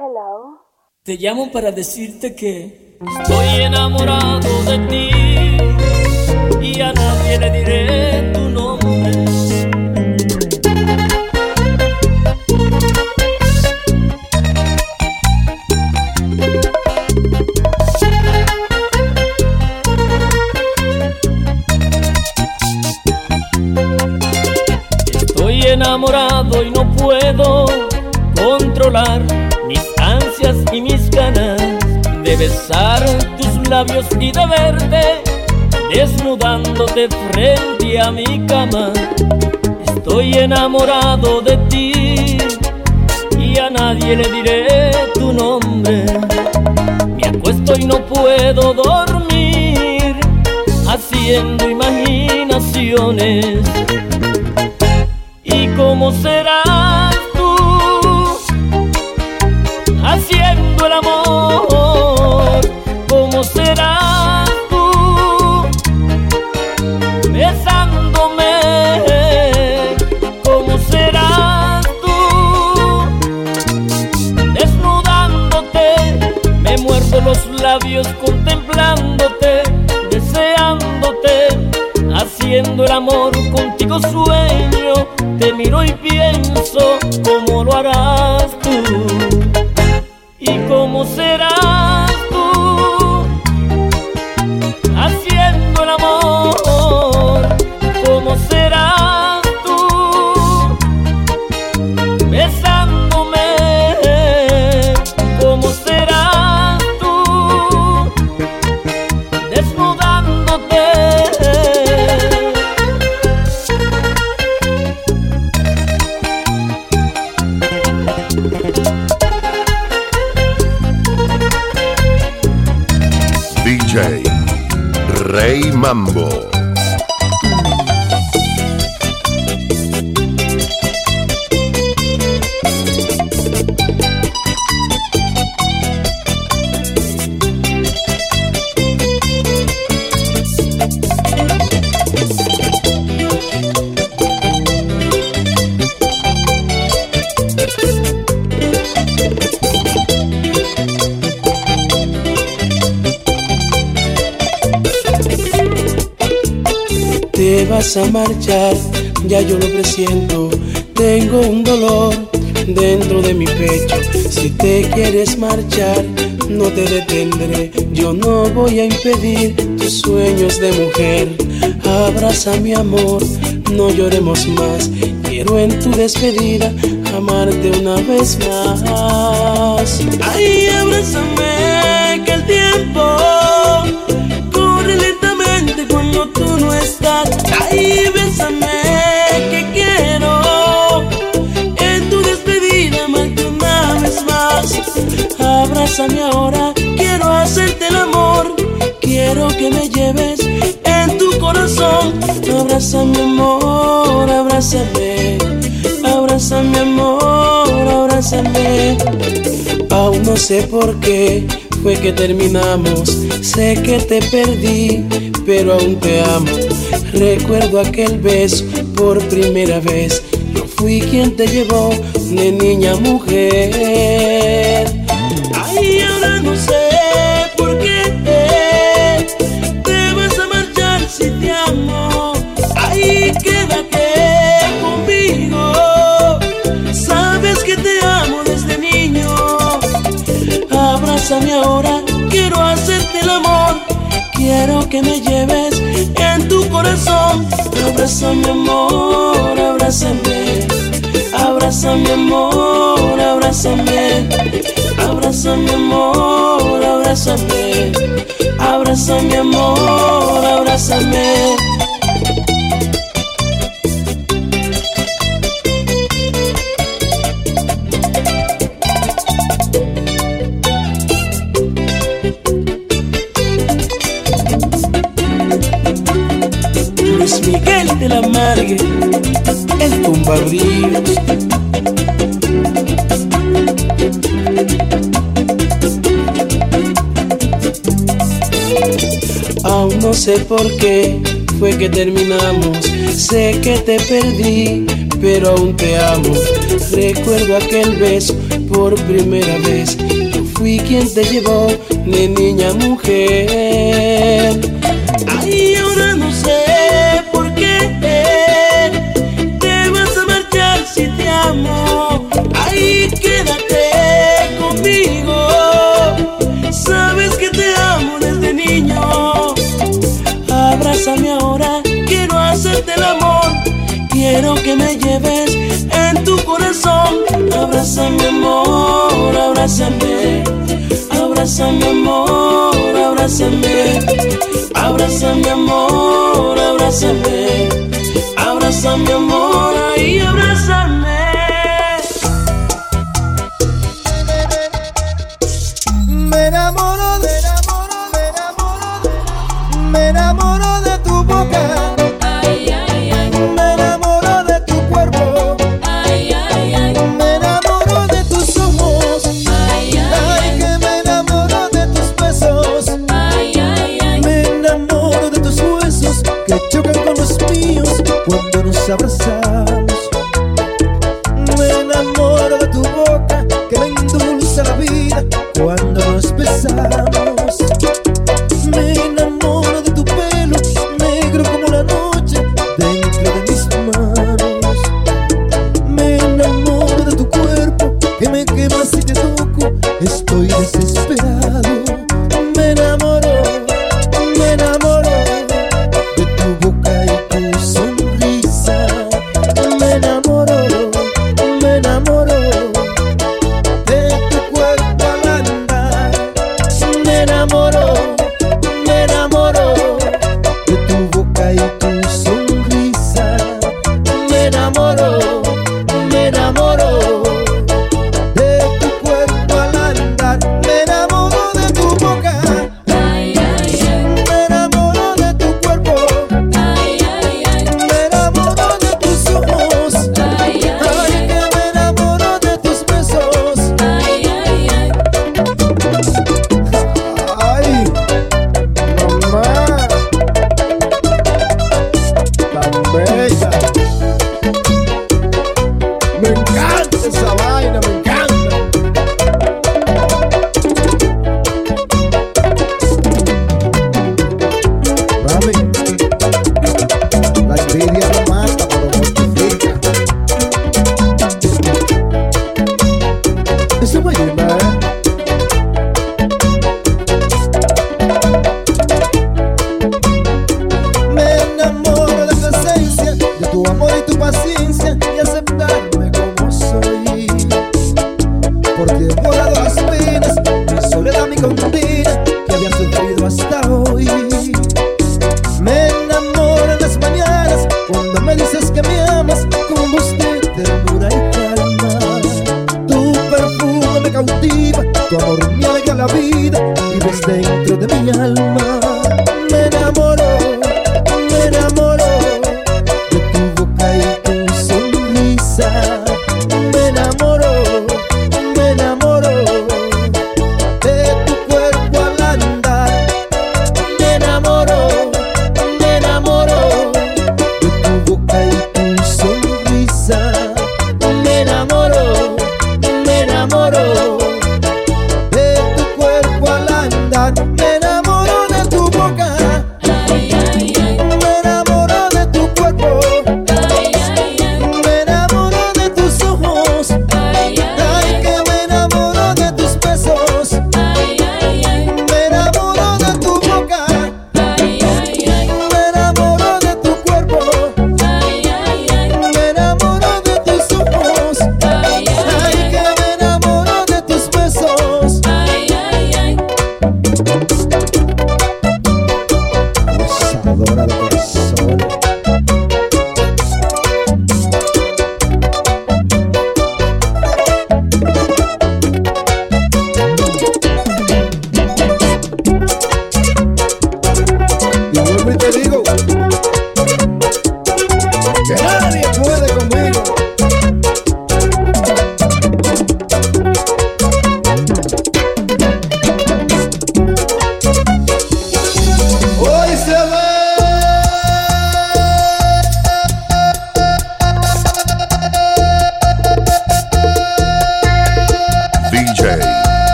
Hello. Te llamo para decirte que estoy enamorado de ti y a nadie le diré besar tus labios y de verte desnudándote frente a mi cama. Estoy enamorado de ti y a nadie le diré tu nombre. Me acuesto y no puedo dormir haciendo imaginaciones. ¿Y cómo serás tú haciendo el amor? A marchar, ya yo lo presiento. Tengo un dolor dentro de mi pecho. Si te quieres marchar, no te detendré. Yo no voy a impedir tus sueños de mujer. Abraza mi amor, no lloremos más. Quiero en tu despedida amarte una vez más. Ay, abrázame que el tiempo Ay, bésame que quiero en tu despedida amarte una vez más. Abrázame ahora, quiero hacerte el amor. Quiero que me lleves en tu corazón. Abrázame, amor, abrázame. Abrázame, amor, abrázame. Aún no sé por qué fue que terminamos. Sé que te perdí, pero aún te amo. Recuerdo aquel beso por primera vez. Yo fui quien te llevó de niña a mujer. Ay, ahora no sé por qué te vas a marchar si te amo. Ay, quédate conmigo. Sabes que te amo desde niño. Abrázame ahora, corazón. Abrázame, amor, abrázame. Abrázame, amor, abrázame. Abrázame, amor, abrázame. Abrázame, amor, sé por qué fue que terminamos. Sé que te perdí, pero aún te amo. Recuerdo aquel beso por primera vez. Yo fui quien te llevó de niña mujer. hacerte el amor. Quiero que me lleves en tu corazón. Abrázame, amor, abrázame. Abrázame, amor, abrázame. Abrázame, amor, abrázame. Abrázame, amor, ahí abrázame. sabrosão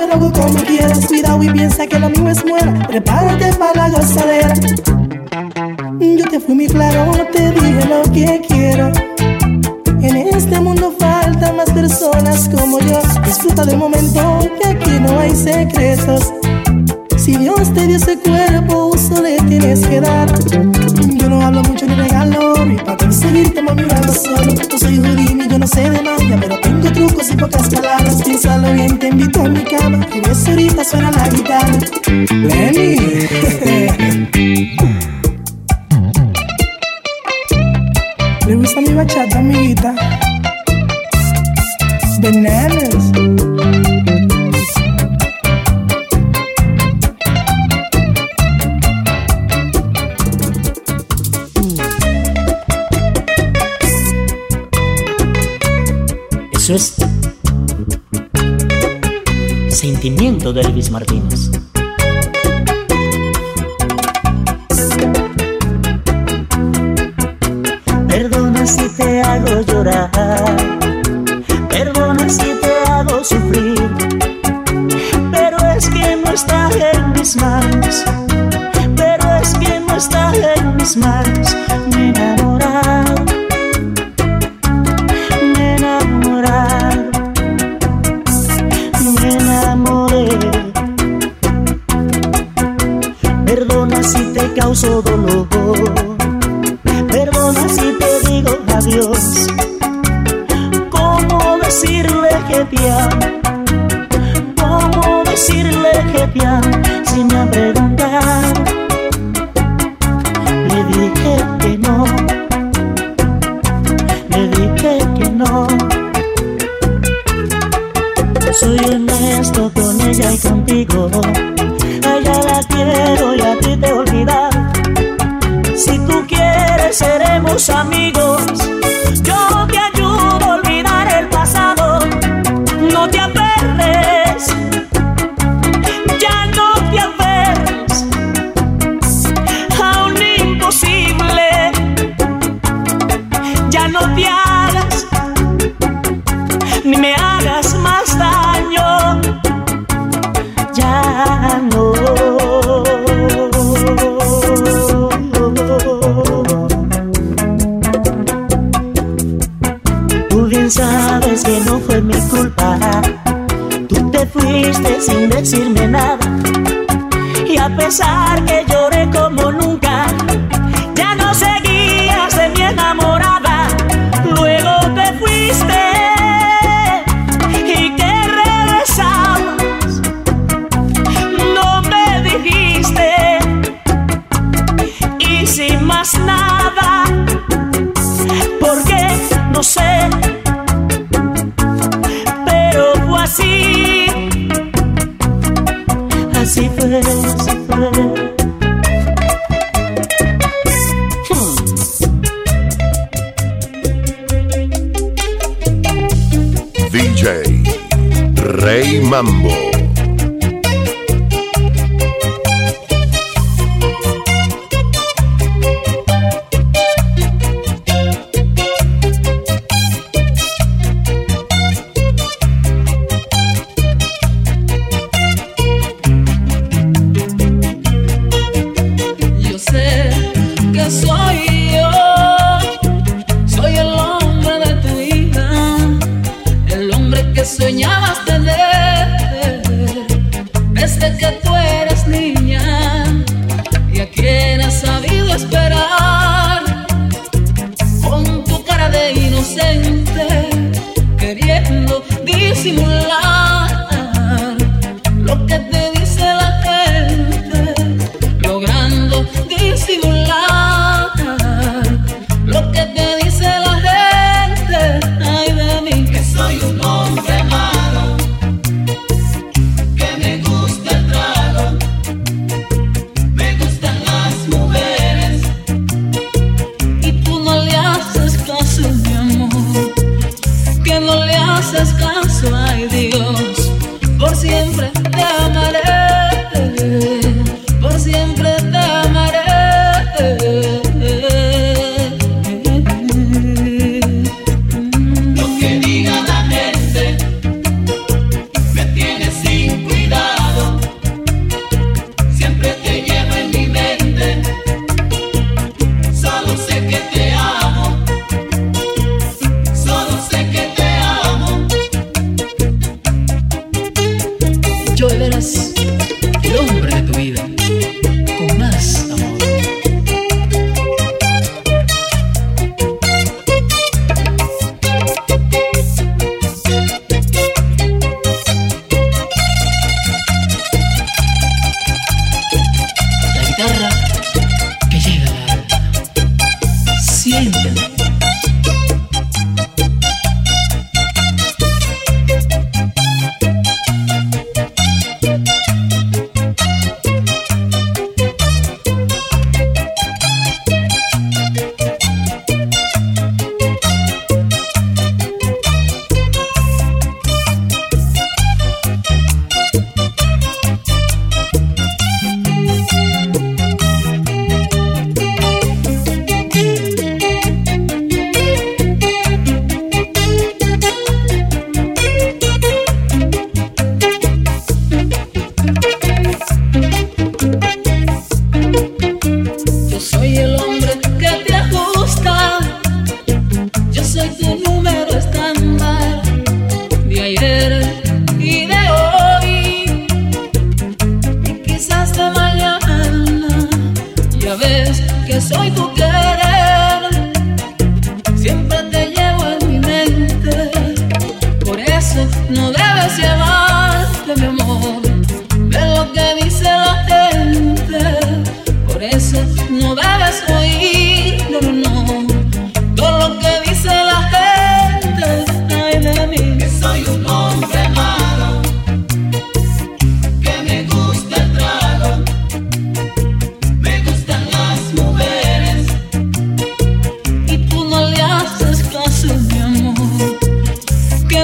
pero hago como quieras. Cuidado y piensa que lo mío es muela. Prepárate para la gozadera. Yo te fui muy claro, te dije lo que quiero. En este mundo faltan más personas como yo. Disfruta del momento, que aquí no hay secretos. Si Dios te dio ese Sentimiento de Elvis Martínez. soñabas tener. Desde que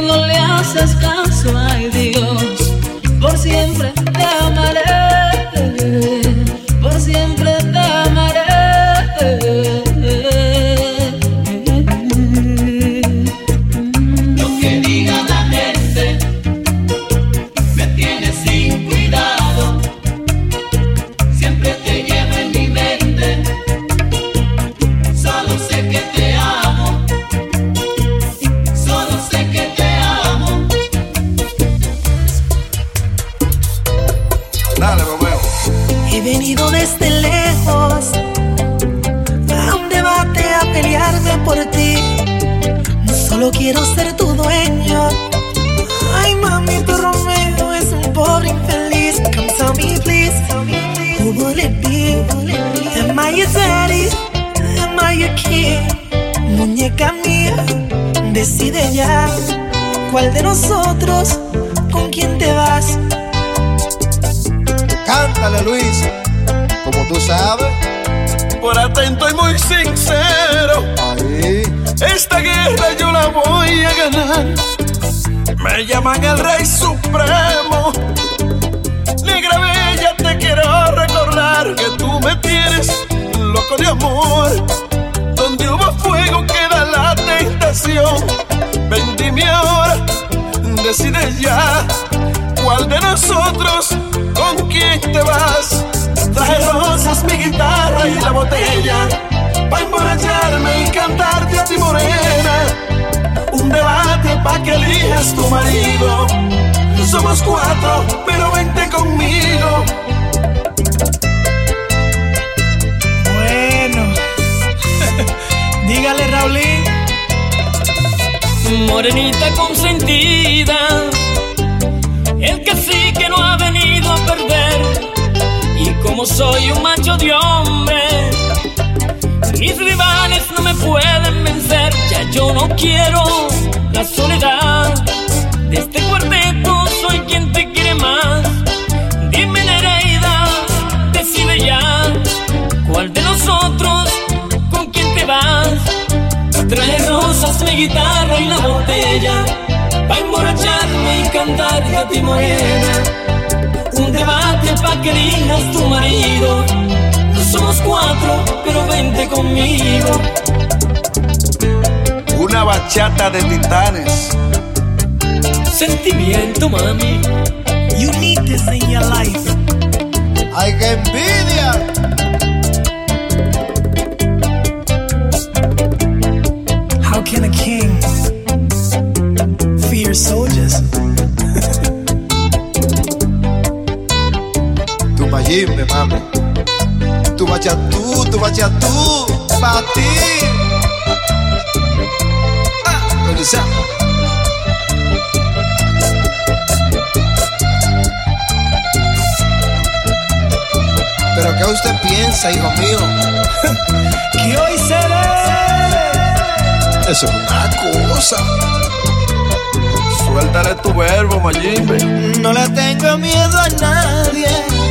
no le haces caso, ay Dios. Luis. Como tú sabes. Por atento y muy sincero, Ahí. esta guerra yo la voy a ganar. Me llaman el Rey Supremo. Negra Bella, te quiero recordar que tú me tienes loco de amor. Donde hubo fuego queda la tentación. Ven, dime ahora, decide ya. ¿Cuál de nosotros con quién te vas? Traje rosas, mi guitarra y la botella. Pa' emborracharme y cantarte a ti morena. Un debate pa' que elijas tu marido. Somos cuatro, pero vente conmigo. Bueno, dígale, Raulín. Morenita consentida, el que sí que no ha venido a perder. Y como soy un macho de hombre, mis rivales no me pueden vencer. Ya yo no quiero la soledad de este cuarteto, soy quien te quiere más. Dime Nereida, decide ya, ¿cuál de nosotros con quién te vas? Trae rosas, mi guitarra y la botella cantarte a ti morena Un debate pa' que elijas tu marido somos cuatro, pero vente conmigo Una bachata de titanes. Sentimiento, mami You need this in your life. ¡Ay, qué envidia! How can a king fear soldiers? Tu bachatú. Pa' ti. Ah. ¿Pero qué usted piensa, hijo mío? Que hoy se ve. Eso es una cosa. Suéltale tu verbo, Mayimbe. No le tengo miedo a nadie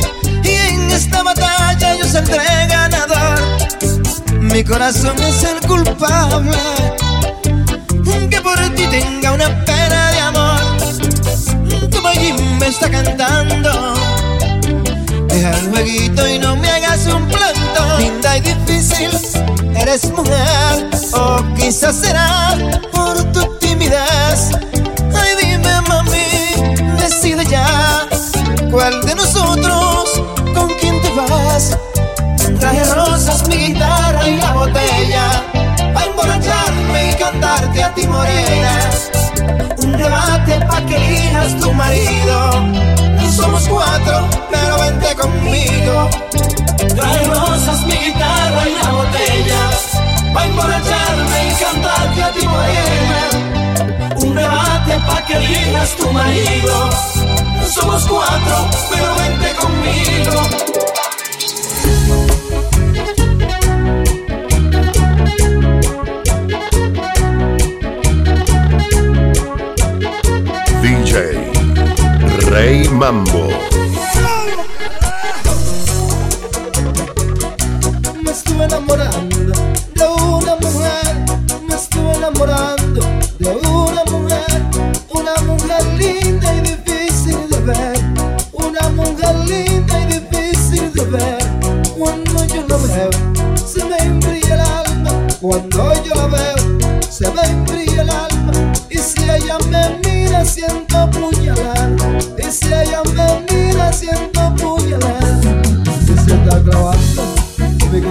en esta batalla yo saldré ganador. Mi corazón es el culpable que por ti tenga una pena de amor. Tu me está cantando. Deja el jueguito y no me hagas un planto. Linda y difícil, eres mujer. O quizás será por tu timidez. Ay, dime, mami, decide ya. ¿Cuál de nosotros vas? Traje rosas, mi guitarra y la botella. A emborracharme y cantarte a ti, morena. Un debate pa' que elijas tu marido. No somos cuatro, pero vente conmigo. Trae rosas, mi guitarra y la botella. Pa' emborracharme y cantarte a ti, morena. Un debate pa' que elijas tu marido. No somos cuatro, pero vente conmigo. Rey Mambo.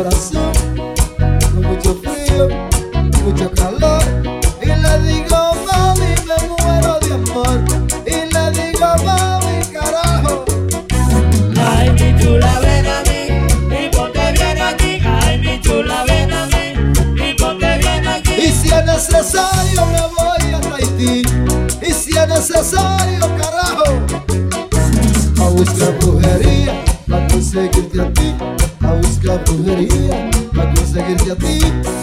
corazón. Con mucho frío, mucho calor. Y le digo mami me muero de amor y le digo mami carajo ay mi chula ven a mí. Y ponte bien aquí ay mi chula ven a mí. Y ponte bien aquí y si es necesario me voy a Haití y si es necesario carajo. A buscar brujería para conseguirte a ti la brujería para conseguirte a ti.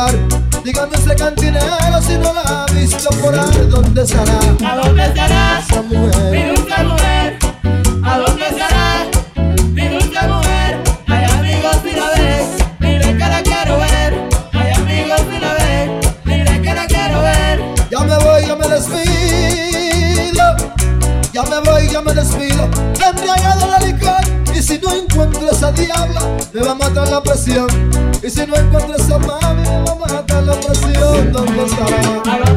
llevar. Dígame ese cantinero si no la ha visto por ahí, ¿dónde estará? ¿A dónde estará? Esa mujer. Mi dulce mujer. ¿A dónde estará? Mi dulce mujer. Hay amigos y la ves. Mire que la quiero ver. Hay amigos y la ves. Mire que la quiero ver. Ya me voy, ya me despido. Ya me voy, ya me despido. Embriagado la licor. Y si no encuentro esa diabla, me va a matar la presión. Y si no encuentro esa mami, Mustafa.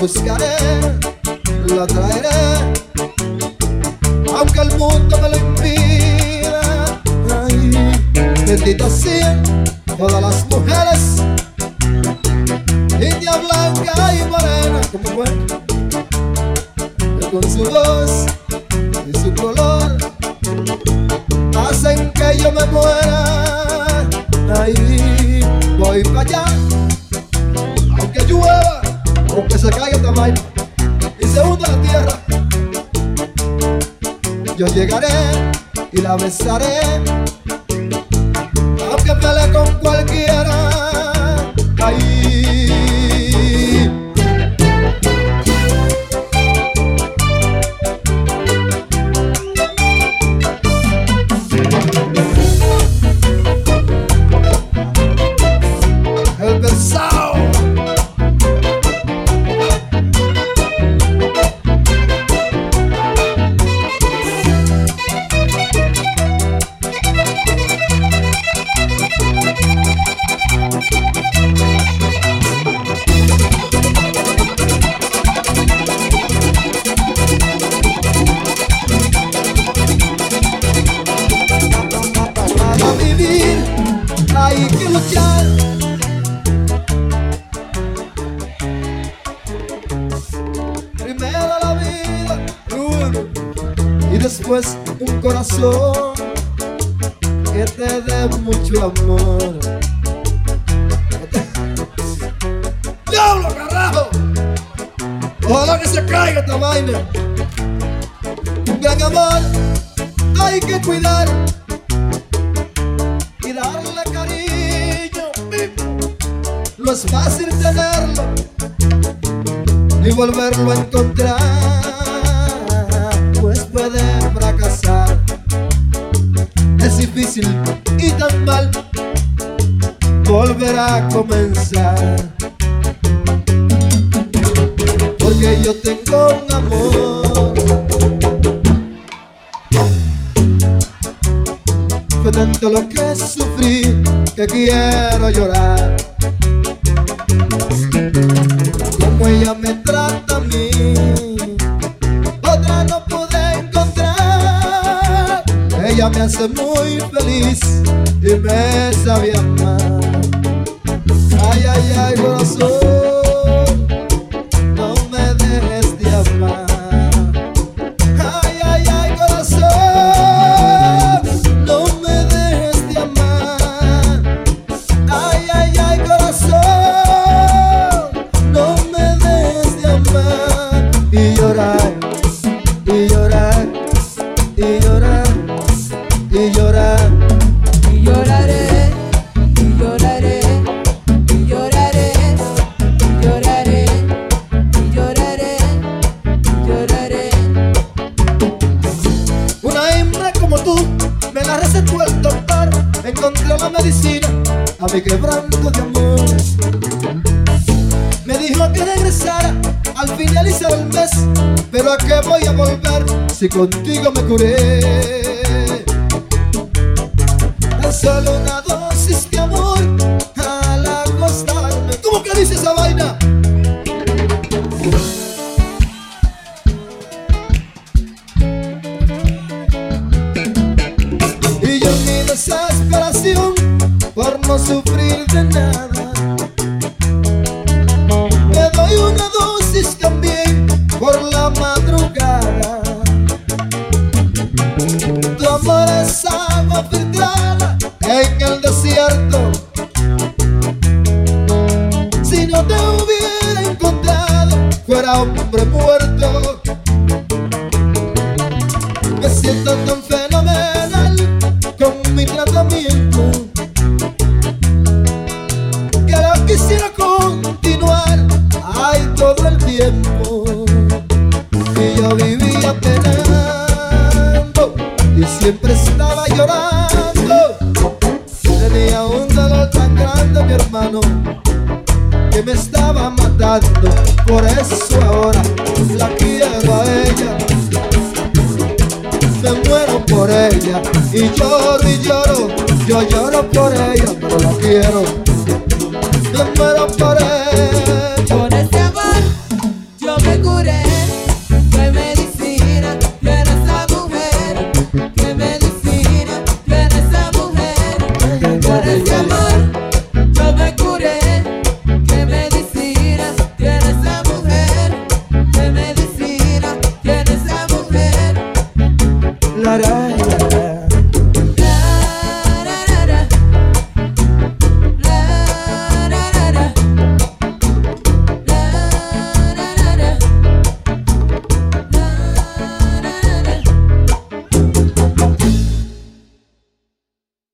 buscaré, la traeré, aunque el mundo me lo impida. Ay, bendita sean todas las mujeres, india blanca y morena como mujer. sare que te dé mucho amor. ¡Diablo, carajo! Ojalá que se caiga esta vaina. Un gran amor hay que cuidar y darle cariño. No es fácil tenerlo ni volverlo a encontrar. que quiero llorar. Como ella me trata a mí, otra no pude encontrar. Ella me hace muy feliz y me sabe amar. Ay, ay, ay, corazón. que regresara al finalizar el mes. Pero a qué voy a volver si contigo me curé. Tan solo y lloro y lloro, yo lloro por ella, pero la quiero.